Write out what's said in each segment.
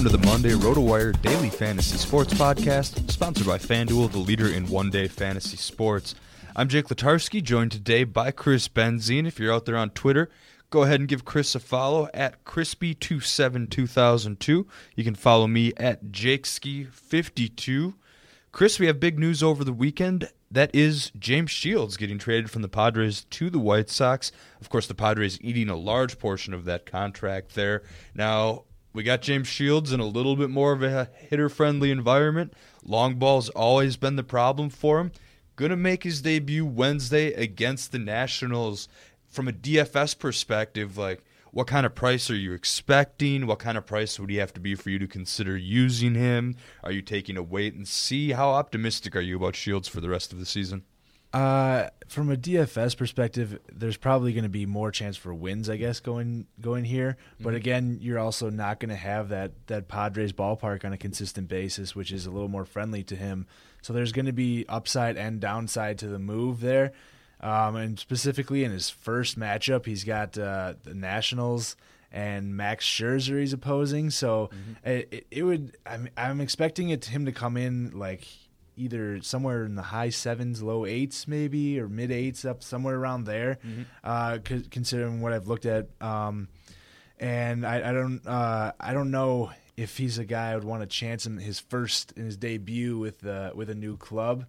Welcome to the Monday RotoWire Daily Fantasy Sports Podcast, sponsored by FanDuel, the leader in one-day fantasy sports. I'm Jake Letarski, joined today by Chris Benzine. If you're out there on Twitter, go ahead and give Chris a follow at crispy27202. You can follow me at jakeski52. Chris, we have big news over the weekend. That is James Shields getting traded from the Padres to the White Sox. Of course, the Padres eating a large portion of that contract there. Now, we got James Shields in a little bit more of a hitter friendly environment. Long ball's always been the problem for him. Gonna make his debut Wednesday against the Nationals. From a DFS perspective, like what kind of price are you expecting? What kind of price would he have to be for you to consider using him? Are you taking a wait and see? How optimistic are you about Shields for the rest of the season? Uh, from a DFS perspective, there's probably going to be more chance for wins, I guess, going going here. But again, you're also not going to have that that Padres ballpark on a consistent basis, which is a little more friendly to him. So there's going to be upside and downside to the move there. Um, and specifically in his first matchup, he's got uh, the Nationals and Max Scherzer he's opposing. So it, it, it would I'm I'm expecting it him to come in like either somewhere in the high sevens, low eights, maybe, or mid eights, up somewhere around there. Uh, c- considering what I've looked at, um, and I, I don't, uh, I don't know if he's a guy I would want to chance him his first in his debut with uh, with a new club.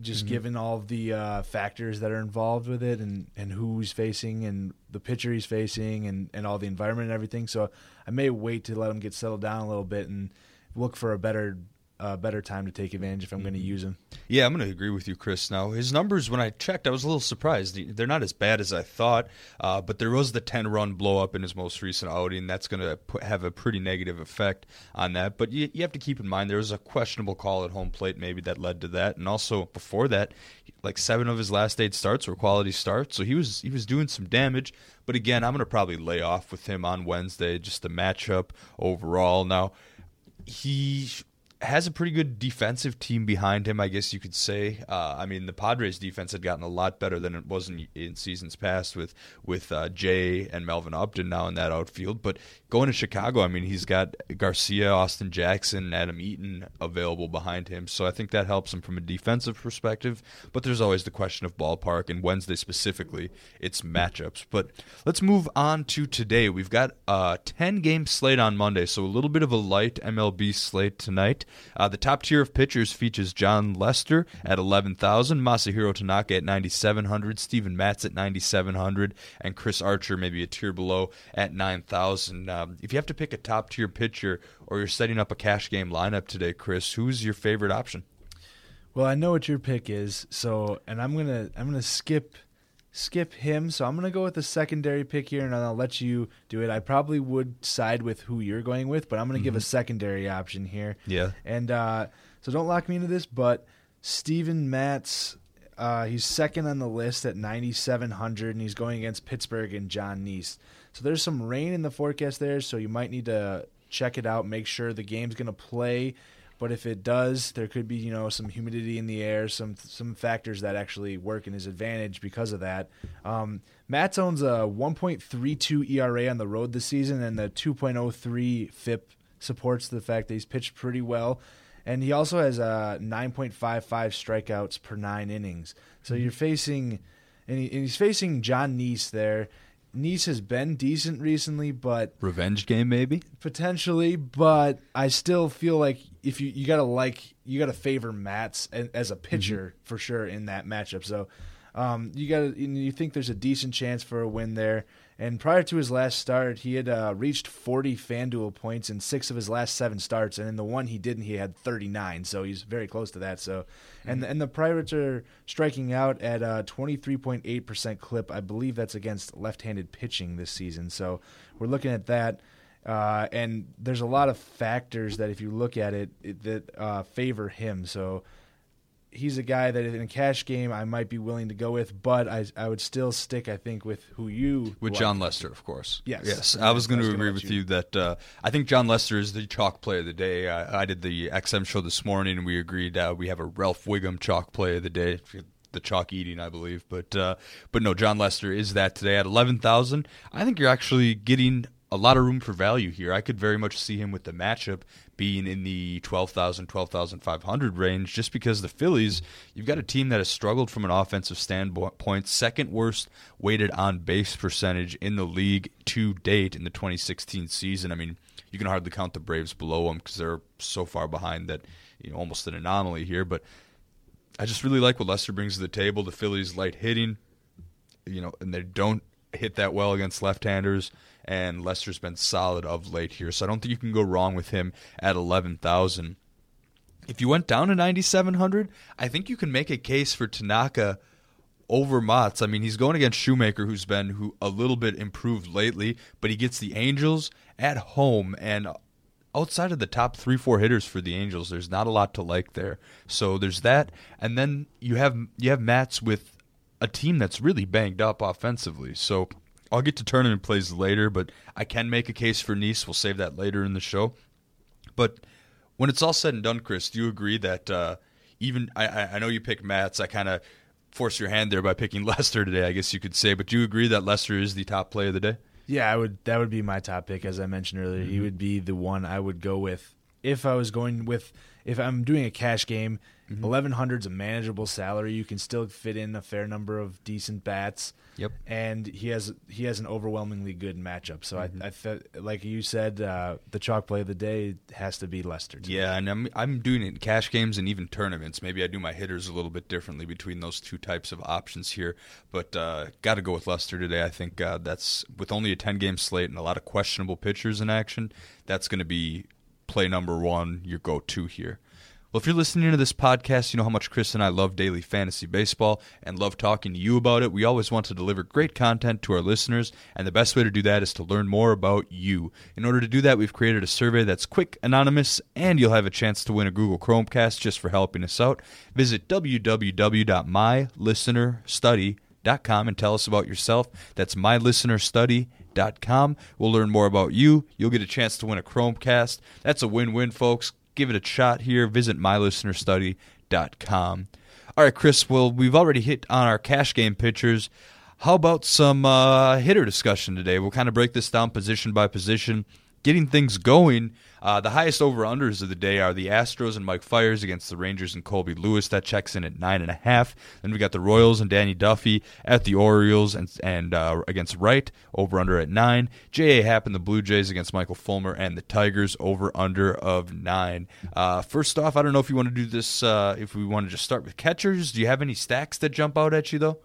Just given all the uh, factors that are involved with it, and, and who he's facing, and the pitcher he's facing, and, and all the environment and everything. So I may wait to let him get settled down a little bit and look for a better uh, better time to take advantage if I'm going to use him. Yeah, I'm going to agree with you, Chris. Now, his numbers, when I checked, I was a little surprised. They're not as bad as I thought, uh, but there was the 10 run blow up in his most recent outing. That's going to have a pretty negative effect on that. But you, you have to keep in mind there was a questionable call at home plate, maybe that led to that. And also, before that, like seven of his last eight starts were quality starts. So he was, he was doing some damage. But again, I'm going to probably lay off with him on Wednesday, just the matchup overall. Now, he has a pretty good defensive team behind him, I guess you could say. Uh, I mean, the Padres' defense had gotten a lot better than it was in, in seasons past with with uh, Jay and Melvin Upton now in that outfield. But going to Chicago, I mean, he's got Garcia, Austin Jackson, Adam Eaton available behind him, so I think that helps him from a defensive perspective. But there's always the question of ballpark and Wednesday specifically, it's matchups. But let's move on to today. We've got a 10 game slate on Monday, so a little bit of a light MLB slate tonight. Uh, the top tier of pitchers features Jon Lester at 11,000, Masahiro Tanaka at 9,700, Steven Matz at 9,700, and Chris Archer maybe a tier below at 9,000. Um, if you have to pick a top tier pitcher or you're setting up a cash game lineup today, Chris, who's your favorite option? Well, I know what your pick is, so and I'm gonna I'm gonna skip skip him. So I'm going to go with the secondary pick here, and I'll let you do it. I probably would side with who you're going with, but I'm going to mm-hmm. give a secondary option here. Yeah. And uh, so don't lock me into this, but Steven Matz, uh, he's second on the list at 9,700, and he's going against Pittsburgh and Jon Niese. So there's some rain in the forecast there, so you might need to check it out, make sure the game's going to play but if it does, there could be you know some humidity in the air, some some factors that actually work in his advantage because of that. Um, Matz owns a 1.32 ERA on the road this season, and the 2.03 FIP supports the fact that he's pitched pretty well. And he also has a 9.55 strikeouts per nine innings. So you're facing, and, he, and he's facing Jon Niese there. Niese has been decent recently, but revenge game maybe potentially. But I still feel like if you you gotta like you gotta favor Matz as a pitcher mm-hmm. for sure in that matchup. So um, you gotta you think there's a decent chance for a win there. And prior to his last start, he had uh, reached 40 FanDuel points in six of his last seven starts, and in the one he didn't, he had 39. So he's very close to that. So, mm-hmm. and and the Pirates are striking out at a 23.8 percent clip. I believe that's against left-handed pitching this season. So we're looking at that. Uh, and there's a lot of factors that, if you look at it, it that uh, favor him. So he's a guy that in a cash game I might be willing to go with, but I I would still stick I think with who you with like. Jon Lester, of course. Yes, yes. I was going to agree with you. you. that uh, I think Jon Lester is the chalk play of the day. I, I did the XM show this morning, and we agreed uh, we have a Ralph Wiggum chalk play of the day. The chalk eating, I believe, but uh, but no, Jon Lester is that today at eleven thousand. I think you're actually getting a lot of room for value here. I could very much see him with the matchup being in the 12,000, 12,500 range just because the Phillies, you've got a team that has struggled from an offensive standpoint, second worst weighted on base percentage in the league to date in the 2016 season. I mean, you can hardly count the Braves below them because they're so far behind that, you know, almost an anomaly here. But I just really like what Lester brings to the table. The Phillies light hitting, you know, and they don't hit that well against left-handers and Lester's been solid of late here. So I don't think you can go wrong with him at 11,000. If you went down to 9,700, I think you can make a case for Tanaka over Matz. I mean, he's going against Shoemaker, who's been who a little bit improved lately, but he gets the Angels at home and outside of the top three, four hitters for the Angels, there's not a lot to like there. So there's that, and then you have you have Matz with a team that's really banged up offensively. So I'll get to tournament plays later, but I can make a case for Niese. We'll save that later in the show. But when it's all said and done, Chris, do you agree that uh, even I, I know you picked Matz, I kind of forced your hand there by picking Lester today, I guess you could say. But do you agree that Lester is the top play of the day? Yeah, I would. That would be my top pick, as I mentioned earlier. Mm-hmm. He would be the one I would go with if I was going with if I'm doing a cash game. Mm-hmm. Eleven hundred is a manageable salary. You can still fit in a fair number of decent bats. Yep. And he has he has an overwhelmingly good matchup. So mm-hmm. I, I felt like you said, uh, the chalk play of the day has to be Lester. Yeah, and I'm I'm doing it in cash games and even tournaments. Maybe I do my hitters a little bit differently between those two types of options here, but uh, got to go with Lester today. I think uh, that's with only a ten game slate and a lot of questionable pitchers in action. That's going to be play number one, your go to here. Well, if you're listening to this podcast, you know how much Chris and I love daily fantasy baseball and love talking to you about it. We always want to deliver great content to our listeners, and the best way to do that is to learn more about you. In order to do that, we've created a survey that's quick, anonymous, and you'll have a chance to win a Google Chromecast just for helping us out. Visit www.mylistenerstudy.com and tell us about yourself. That's mylistenerstudy.com. We'll learn more about you. You'll get a chance to win a Chromecast. That's a win win, folks give it a shot here, visit mylistenerstudy.com. All right, Chris, well, we've already hit on our cash game pitchers. How about some uh, hitter discussion today? We'll kind of break this down position by position, getting things going. Uh, the highest over unders of the day are the Astros and Mike Fiers against the Rangers and Colby Lewis. That checks in at nine and a half. Then we got the Royals and Danny Duffy at the Orioles and and uh, against Wright over under at nine. J.A. Happ and the Blue Jays against Michael Fulmer and the Tigers over under of nine. Uh, first off, I don't know if you want to do this. Uh, if we want to just start with catchers, do you have any stacks that jump out at you though?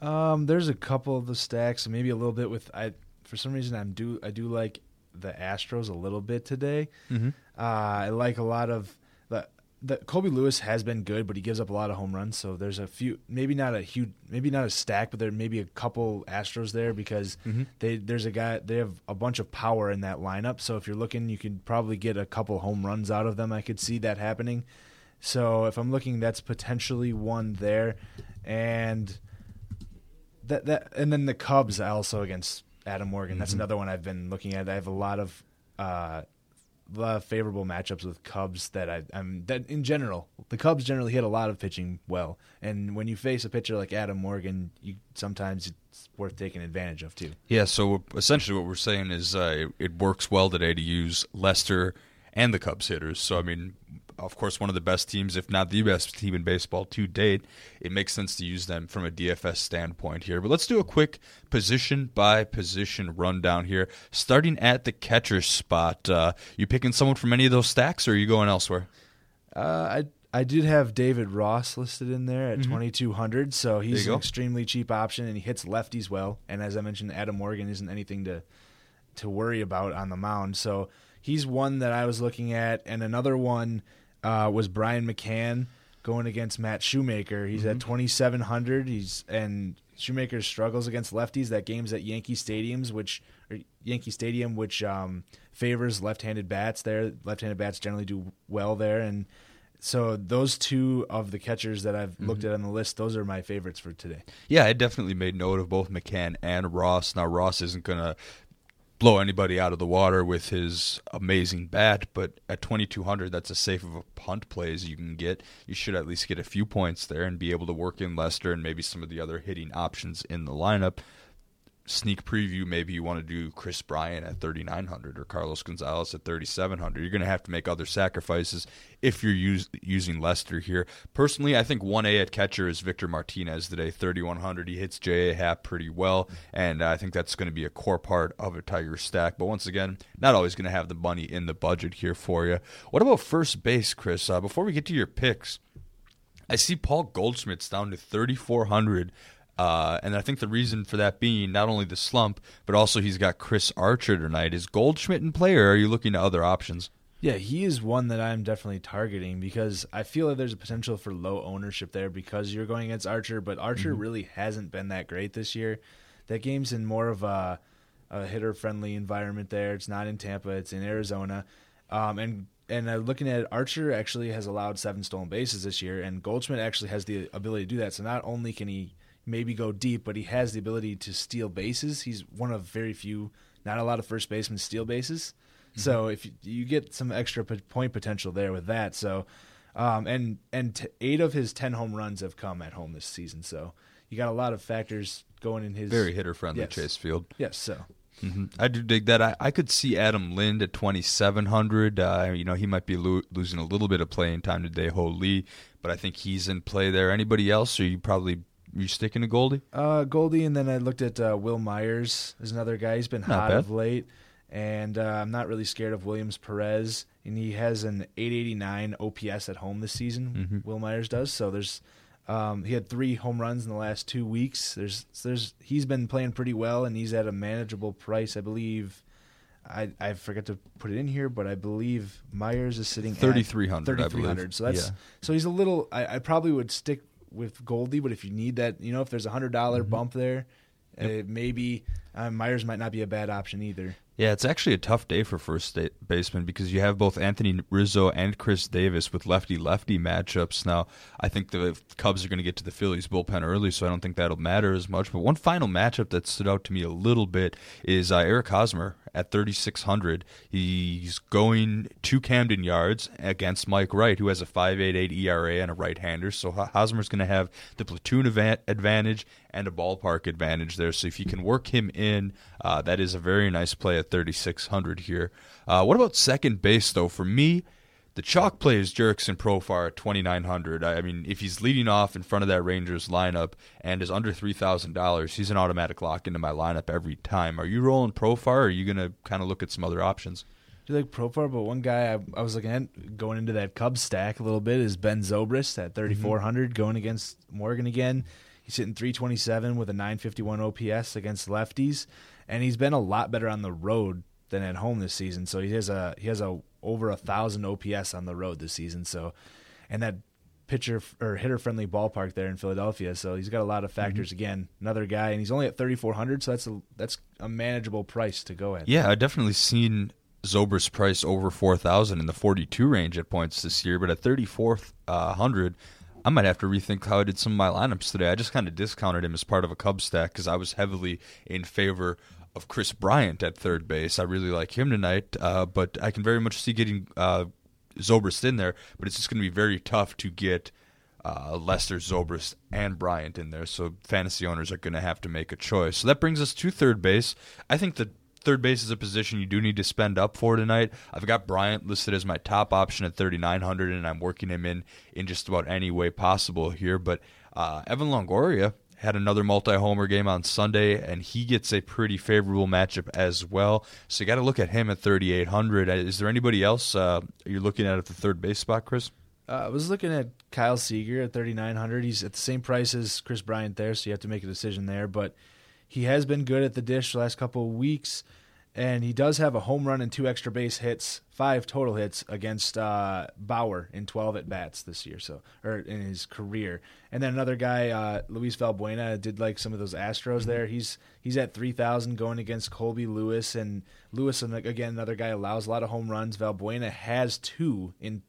Um, there's a couple of the stacks, maybe a little bit with I. For some reason, I'm do I do like the Astros a little bit today. Mm-hmm. Uh, I like a lot of the the Colby Lewis has been good, but he gives up a lot of home runs. So there's a few, maybe not a huge, maybe not a stack, but there may be a couple Astros there because Mm-hmm. they there's a guy they have a bunch of power in that lineup. So if you're looking, you could probably get a couple home runs out of them. I could see that happening. So if I'm looking, that's potentially one there, and that that and then the Cubs also against Adam Morgan. That's another one I've been looking at. I have a lot of uh, lot of favorable matchups with Cubs that I, I'm that in general the Cubs generally hit a lot of pitching well, and when you face a pitcher like Adam Morgan, you sometimes it's worth taking advantage of too. Yeah, so essentially what we're saying is uh, it, it works well today to use Lester and the Cubs hitters. So, I mean, of course, one of the best teams, if not the best team in baseball to date. It makes sense to use them from a DFS standpoint here. But let's do a quick position by position rundown here. Starting at the catcher spot, uh, you picking someone from any of those stacks, or are you going elsewhere? Uh, I I did have David Ross listed in there at 2200, so Mm-hmm. he's an extremely cheap option, and he hits lefties well. And as I mentioned, Adam Morgan isn't anything to to worry about on the mound. So he's one that I was looking at, and another one uh, was Brian McCann going against Matt Shoemaker. He's at 2700. He's and Shoemaker struggles against lefties. That game's at Yankee Stadiums, which or Yankee Stadium, which um, favors left-handed bats. There, left-handed bats generally do well there, and so those two of the catchers that I've looked at on the list, those are my favorites for today. Yeah, I definitely made note of both McCann and Ross. Now, Ross isn't going to blow anybody out of the water with his amazing bat, but at 2200, that's as safe of a punt play as you can get. You should at least get a few points there and be able to work in Lester and maybe some of the other hitting options in the lineup. Sneak preview, maybe you want to do Kris Bryant at 3900 or Carlos Gonzalez at 3700. You're going to have to make other sacrifices if you're use, using Lester here. Personally, I think 1A at catcher is Victor Martinez today, 3100. He hits J.A. Happ pretty well, and I think that's going to be a core part of a Tiger stack. But once again, not always going to have the money in the budget here for you. What about first base, Chris? Uh, before we get to your picks, I see Paul Goldschmidt's down to 3,400. Uh, and I think the reason for that being not only the slump, but also he's got Chris Archer tonight. Is Goldschmidt in play, or are you looking to other options? Yeah, he is one that I'm definitely targeting because I feel like there's a potential for low ownership there because you're going against Archer, but Archer really hasn't been that great this year. That game's in more of a, a hitter friendly environment there. It's not in Tampa, it's in Arizona. Um, and and uh, looking at it, Archer actually has allowed seven stolen bases this year, and Goldschmidt actually has the ability to do that. So not only can he maybe go deep, but he has the ability to steal bases. He's one of very few, not a lot of first basemen steal bases. So if you, you get some extra p- point potential there with that, so um, and and t- eight of his ten home runs have come at home this season. So you got a lot of factors going in his Very hitter friendly, Yes. Chase Field. Yes, so hmm I do dig that. I, I could see Adam Lind at 2,700. Uh, you know, he might be lo- losing a little bit of playing time today, Ho Lee, but I think he's in play there. Anybody else? Or you probably you sticking to Goldie? Uh, Goldie, and then I looked at uh, Wil Myers is another guy. He's been Not hot bad. of late, and uh, I'm not really scared of Williams Perez, and he has an 889 OPS at home this season. Wil Myers does. So there's um, he had three home runs in the last two weeks. There's there's he's been playing pretty well, and he's at a manageable price, I believe. I I forget to put it in here, but I believe Myers is sitting 3,300, at believe. 3,300. So that's Yeah. so he's a little. I, I probably would stick with Goldie, but if you need that, you know, if there's a hundred Mm-hmm. bump there, uh, maybe uh, Myers might not be a bad option either. Yeah, it's actually a tough day for first baseman because you have both Anthony Rizzo and Chris Davis with lefty lefty matchups. Now, I think the Cubs are going to get to the Phillies bullpen early, so I don't think that'll matter as much. But one final matchup that stood out to me a little bit is uh, Eric Hosmer at 3,600. He's going to Camden Yards against Mike Wright, who has a 5.88 ERA and a right-hander. So Hosmer's going to have the platoon advantage and a ballpark advantage there. So if you can work him in, uh, that is a very nice play at 3,600 here. Uh, what about second base, though? For me, the chalk play is Jurickson Profar at 2900 I mean, if he's leading off in front of that Rangers lineup and is under $3,000, he's an automatic lock into my lineup every time. Are you rolling Profar or are you going to kind of look at some other options? I like Profar, but one guy I, I, was looking at going into that Cubs stack a little bit is Ben Zobrist at 3,400 mm-hmm. going against Morgan again. He's hitting 327 with a 951 OPS against lefties, and he's been a lot better on the road than at home this season. So he has a he has a over a thousand OPS on the road this season. So, and that pitcher or hitter friendly ballpark there in Philadelphia. So he's got a lot of factors. Mm-hmm. Again, another guy, and he's only at thirty four hundred. So that's a that's a manageable price to go at. Yeah, I definitely seen Zobrist's price over four thousand in the forty two range at points this year, but at thirty four uh. I might have to rethink how I did some of my lineups today. I just kind of discounted him as part of a Cub stack because I was heavily in favor of Kris Bryant at third base. I really like him tonight, uh, but I can very much see getting uh, Zobrist in there. But it's just going to be very tough to get uh, Lester, Zobrist, and Bryant in there. So fantasy owners are going to have to make a choice. So that brings us to third base. I think the third base is a position you do need to spend up for tonight. I've got Bryant listed as my top option at 3,900, and I'm working him in in just about any way possible here. But uh, Evan Longoria had another multi-homer game on Sunday, and he gets a pretty favorable matchup as well. So you got to look at him at 3,800. Uh, is there anybody else uh, you're looking at at the third base spot, Chris? Uh, I was looking at Kyle Seager at 3,900. He's at the same price as Kris Bryant there, so you have to make a decision there. But he has been good at the dish the last couple of weeks and he does have a home run and two extra base hits, five total hits against uh, Bauer in 12 at bats this year, so or in his career. And then another guy, uh, Luis Valbuena, did like some of those Astros mm-hmm. there. He's he's at 3,000 going against Colby Lewis, and Lewis, and again another guy allows a lot of home runs. Valbuena has two in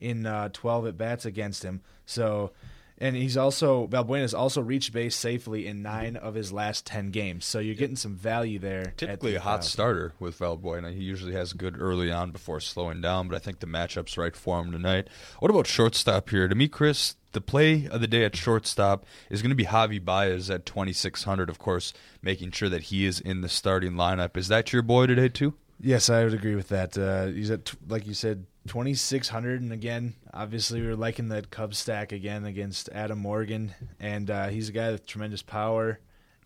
in uh, 12 at bats against him, so and he's also Valbuena's also reached base safely in nine of his last ten games. So you're getting some value there. Typically a hot starter with Valbuena. He usually has good early on before slowing down, but I think the matchup's right for him tonight. What about shortstop here? To me, Chris, the play of the day at shortstop is going to be Javi Baez at 2600. Of course, making sure that he is in the starting lineup. Is that your boy today too? Yes, I would agree with that. Uh, he's at like you said, 2600 and again obviously we are liking that cub stack again against adam morgan and uh, he's a guy with tremendous power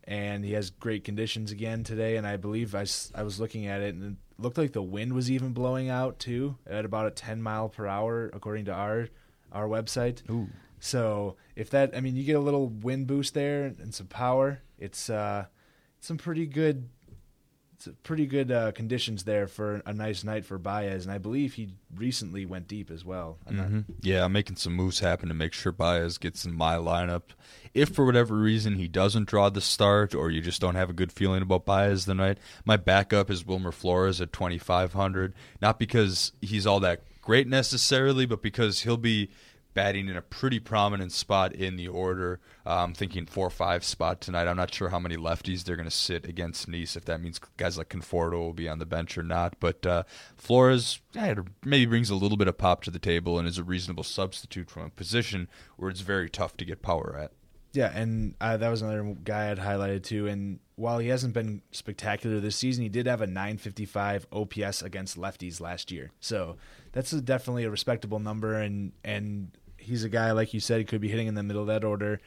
and he has great conditions again today and i believe I, I was looking at it and it looked like the wind was even blowing out too at about a 10 mile per hour according to our our website Ooh. so if that i mean you get a little wind boost there and some power it's uh some pretty good pretty good uh, conditions there for a nice night for Baez, and I believe he recently went deep as well. Mm-hmm. Yeah, I'm making some moves happen to make sure Baez gets in my lineup. If for whatever reason he doesn't draw the start, or you just don't have a good feeling about Baez tonight, my backup is Wilmer Flores at 2,500. Not because he's all that great necessarily, but because he'll be batting in a pretty prominent spot in the order. Uh, I'm thinking four or five spot tonight. I'm not sure how many lefties they're going to sit against Niese, if that means guys like Conforto will be on the bench or not. But uh, Flores yeah, maybe brings a little bit of pop to the table and is a reasonable substitute from a position where it's very tough to get power at. Yeah, and uh, that was another guy I'd highlighted too. And while he hasn't been spectacular this season, he did have a 955 OPS against lefties last year. So that's a, definitely a respectable number. And and he's a guy like you said he could be hitting in the middle of that order.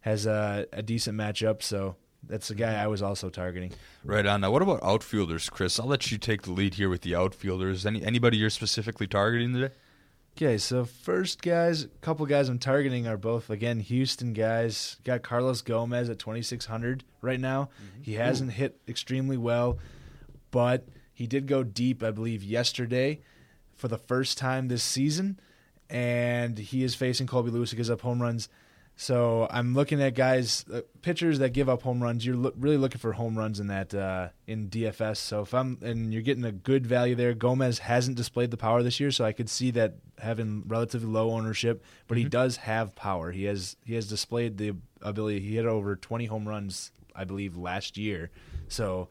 Has a, a decent matchup, so that's the guy I was also targeting. Right on. Now, what about outfielders, Chris? I'll let you take the lead here with the outfielders. Any anybody you're specifically targeting today? Okay, so first guys, a couple guys I'm targeting are both again Houston guys. Got Carlos Gomez at 2600 right now. Mm-hmm. He hasn't Ooh. hit extremely well, but he did go deep, I believe, yesterday for the first time this season and he is facing Colby Lewis who gives up home runs. So I'm looking at guys, uh, pitchers that give up home runs. You're lo- really looking for home runs in that uh, in DFS. So if I'm and you're getting a good value there, Gomez hasn't displayed the power this year, so I could see that having relatively low ownership, but mm-hmm. he does have power. He has he has displayed the ability. He hit over 20 home runs, I believe, last year. So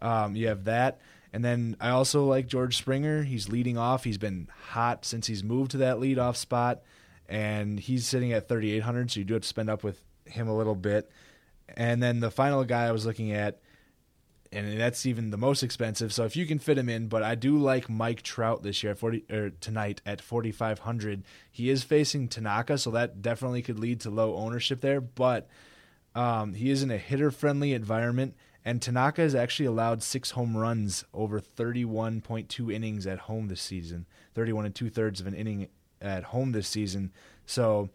um, you have that. And then I also like George Springer. He's leading off. He's been hot since he's moved to that leadoff spot, and he's sitting at 3,800. So you do have to spend up with him a little bit. And then the final guy I was looking at, and that's even the most expensive. So if you can fit him in, but I do like Mike Trout this year 40 or tonight at 4,500. He is facing Tanaka, so that definitely could lead to low ownership there. But um, he is in a hitter friendly environment and Tanaka has actually allowed six home runs over 31.2 innings at home this season, 31 and two thirds of an inning at home this season. So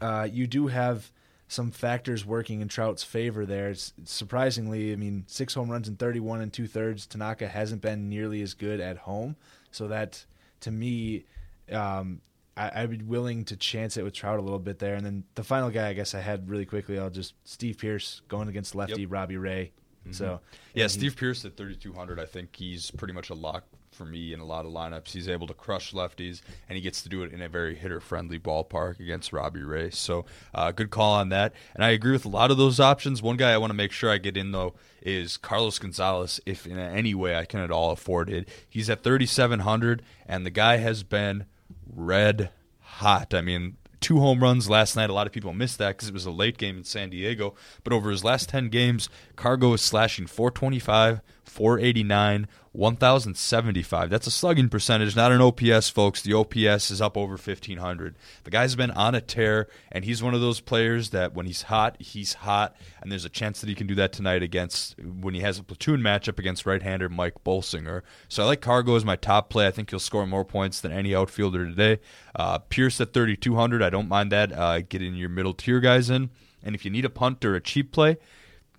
uh, you do have some factors working in Trout's favor there. It's, surprisingly, I mean, six home runs in 31 and two thirds. Tanaka hasn't been nearly as good at home. So that, to me, um, I, would be willing to chance it with Trout a little bit there. And then the final guy, I guess I had really quickly, I'll just Steve Pearce going against lefty yep. Robbie Ray. Mm-hmm. So yeah, Steve Pearce at 3,200. I think he's pretty much a lock for me in a lot of lineups. He's able to crush lefties, and he gets to do it in a very hitter-friendly ballpark against Robbie Ray. So uh, good call on that. And I agree with a lot of those options. One guy I want to make sure I get in though is Carlos Gonzalez. If in any way I can at all afford it, he's at 3,700, and the guy has been red hot. I mean, two home runs last night. A lot of people missed that because it was a late game in San Diego. But over his last 10 games, Cargo is slashing 425, 489, 1,075. That's a slugging percentage, not an OPS, folks. The OPS is up over 1,500. The guy's been on a tear, and he's one of those players that when he's hot, he's hot, and there's a chance that he can do that tonight against when he has a platoon matchup against right-hander Mike Bolsinger. So I like Cargo as my top play. I think he'll score more points than any outfielder today. Uh, Pearce at 3,200. I don't mind that. Uh, getting your middle tier guys in, and if you need a punt or a cheap play,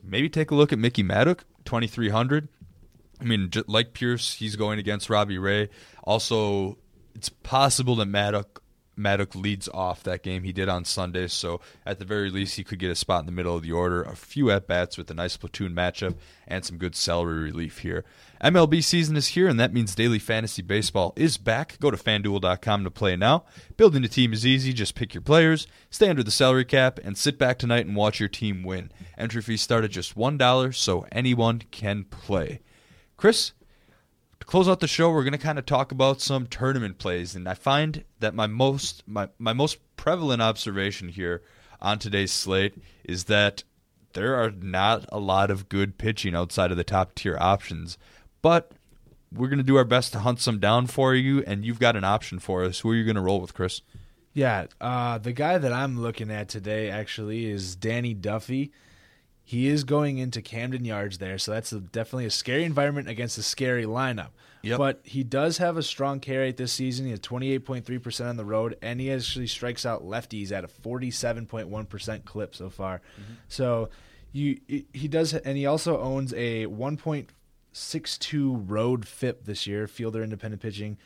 maybe take a look at Mikie Mahtook, 2,300. I mean, like Pearce, he's going against Robbie Ray. Also, it's possible that Mahtook Mahtook leads off that game he did on Sunday, so at the very least he could get a spot in the middle of the order, a few at bats with a nice platoon matchup, and some good salary relief here. MLB season is here, and that means daily fantasy baseball is back. Go to fanduel.com to play now. Building a team is easy, just pick your players, stay under the salary cap, and sit back tonight and watch your team win. Entry fees start at just $1, so anyone can play. Chris, to close out the show, we're going to kind of talk about some tournament plays, and I find that my most my, my most prevalent observation here on today's slate is that there are not a lot of good pitching outside of the top tier options, but we're going to do our best to hunt some down for you, and you've got an option for us. Who are you going to roll with, Chris? Yeah, uh, the guy that I'm looking at today actually is Danny Duffy. He is going into Camden Yards there, so that's a, definitely a scary environment against a scary lineup. Yep. But he does have a strong carry rate this season. He has 28.3% on the road, and he actually strikes out lefties at a 47.1% clip so far. Mm-hmm. So you he does, and he also owns a 1.62 road FIP this year, fielder independent pitching,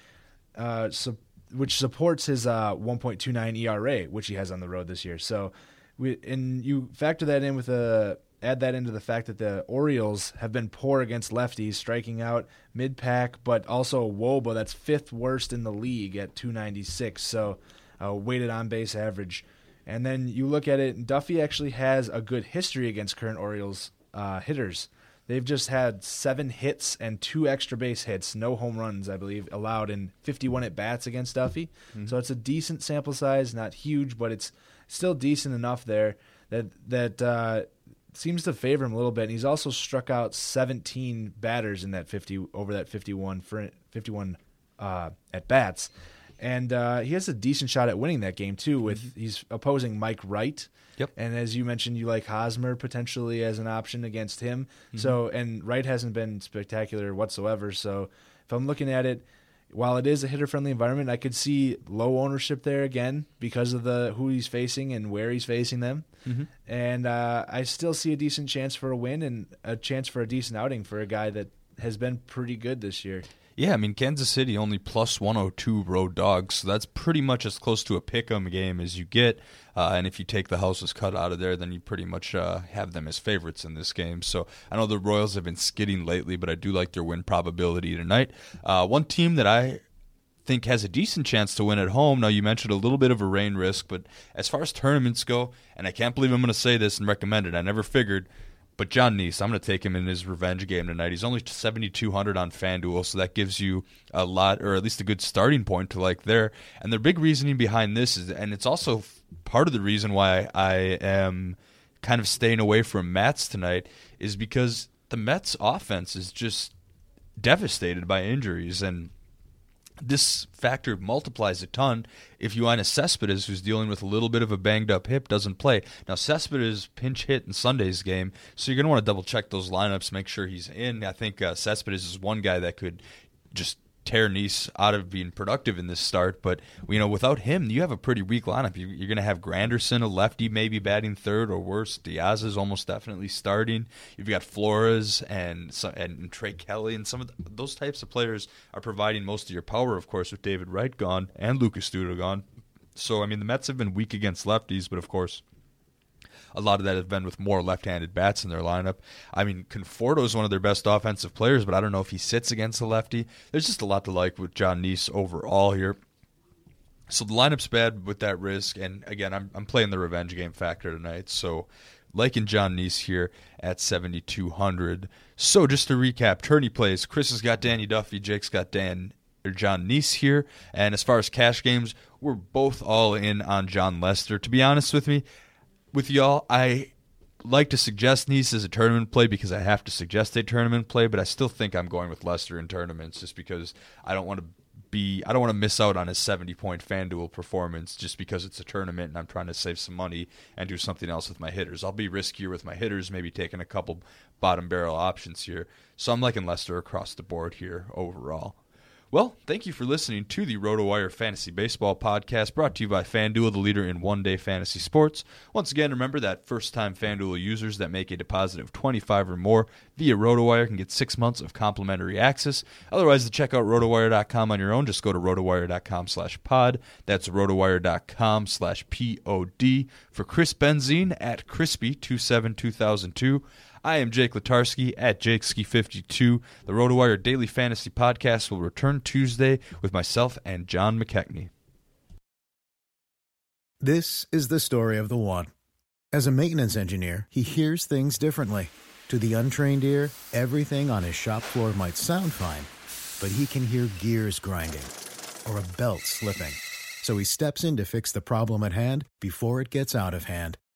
uh, so, which supports his uh, 1.29 ERA, which he has on the road this year. So, we, and you factor that in with a add that into the fact that the Orioles have been poor against lefties, striking out mid pack, but also wOBA that's fifth worst in the league at 296. So uh, weighted on base average. And then you look at it, Duffy actually has a good history against current Orioles uh, hitters. They've just had seven hits and two extra base hits, no home runs, I believe, allowed in 51 at bats against Duffy. Mm-hmm. So it's a decent sample size, not huge, but it's still decent enough there that that uh, seems to favor him a little bit. And he's also struck out 17 batters in that 50 over that 51 for 51 uh, at bats, and uh, he has a decent shot at winning that game too. With mm-hmm. he's opposing Mike Wright. Yep. And as you mentioned, you like Hosmer potentially as an option against him. Mm-hmm. So and Wright hasn't been spectacular whatsoever. So if I'm looking at it, while it is a hitter friendly environment, I could see low ownership there again because of the who he's facing and where he's facing them. Mm-hmm. And uh, I still see a decent chance for a win and a chance for a decent outing for a guy that has been pretty good this year. Yeah, I mean Kansas City only plus 102 road dogs, so that's pretty much as close to a pick 'em game as you get. Uh, and if you take the houses cut out of there, then you pretty much uh, have them as favorites in this game. So I know the Royals have been skidding lately, but I do like their win probability tonight. Uh, one team that I think has a decent chance to win at home. Now, you mentioned a little bit of a rain risk, but as far as tournaments go, and I can't believe I'm going to say this and recommend it, I never figured, But Jon Niese, I'm going to take him in his revenge game tonight. He's only 7,200 on FanDuel, so that gives you a lot, or at least a good starting point to like there. And the big reasoning behind this is, and it's also part of the reason why I am kind of staying away from Mets tonight, is because the Mets offense is just devastated by injuries. And this factor multiplies a ton if Yoenis Cespedes, who's dealing with a little bit of a banged up hip, doesn't play. Now, Cespedes pinch hit in Sunday's game, so you're going to want to double check those lineups, make sure he's in. I think uh, Cespedes is one guy that could just tear Niese out of being productive in this start. But you know, without him, you have a pretty weak lineup. You, are going to have Granderson, a lefty, maybe batting third or worse. Diaz is almost definitely starting. You've got Flores and and Trey Kelly, and some of the, those types of players are providing most of your power. Of course, with David Wright gone and Lucas Duda gone. So I mean, the Mets have been weak against lefties, but of course a lot of that has been with more left-handed bats in their lineup. I mean, Conforto is one of their best offensive players, but I don't know if he sits against a lefty. There's just a lot to like with Jon Niese overall here. So the lineup's bad with that risk, and again, I'm I'm playing the revenge game factor tonight. So liking Jon Niese here at 7,200. So just to recap, tourney plays. Chris has got Danny Duffy, Jake's got Dan or Jon Niese here, and as far as cash games, we're both all in on Jon Lester. To be honest with me, with y'all, I like to suggest Niese as a tournament play because I have to suggest a tournament play, but I still think I'm going with Lester in tournaments just because I don't want to be I don't want to miss out on his 70 point FanDuel performance just because it's a tournament and I'm trying to save some money and do something else with my hitters. I'll be riskier with my hitters, maybe taking a couple bottom barrel options here. So I'm liking Lester across the board here overall. Well, thank you for listening to the RotoWire Fantasy Baseball Podcast brought to you by FanDuel, the leader in one day fantasy sports. Once again, remember that first time FanDuel users that make a deposit of 25 or more via RotoWire can get six months of complimentary access. Otherwise, to check out rotowire.com on your own, just go to rotowire.com slash pod. That's rotowire.com slash P-O-D. For Chris Benzine at Crispy272002. I am Jake Letarski at JakeSki52. The RotoWire Daily Fantasy Podcast will return Tuesday with myself and John McKechnie. This is the story of the one. As a maintenance engineer, he hears things differently. To the untrained ear, everything on his shop floor might sound fine, but he can hear gears grinding or a belt slipping. So he steps in to fix the problem at hand before it gets out of hand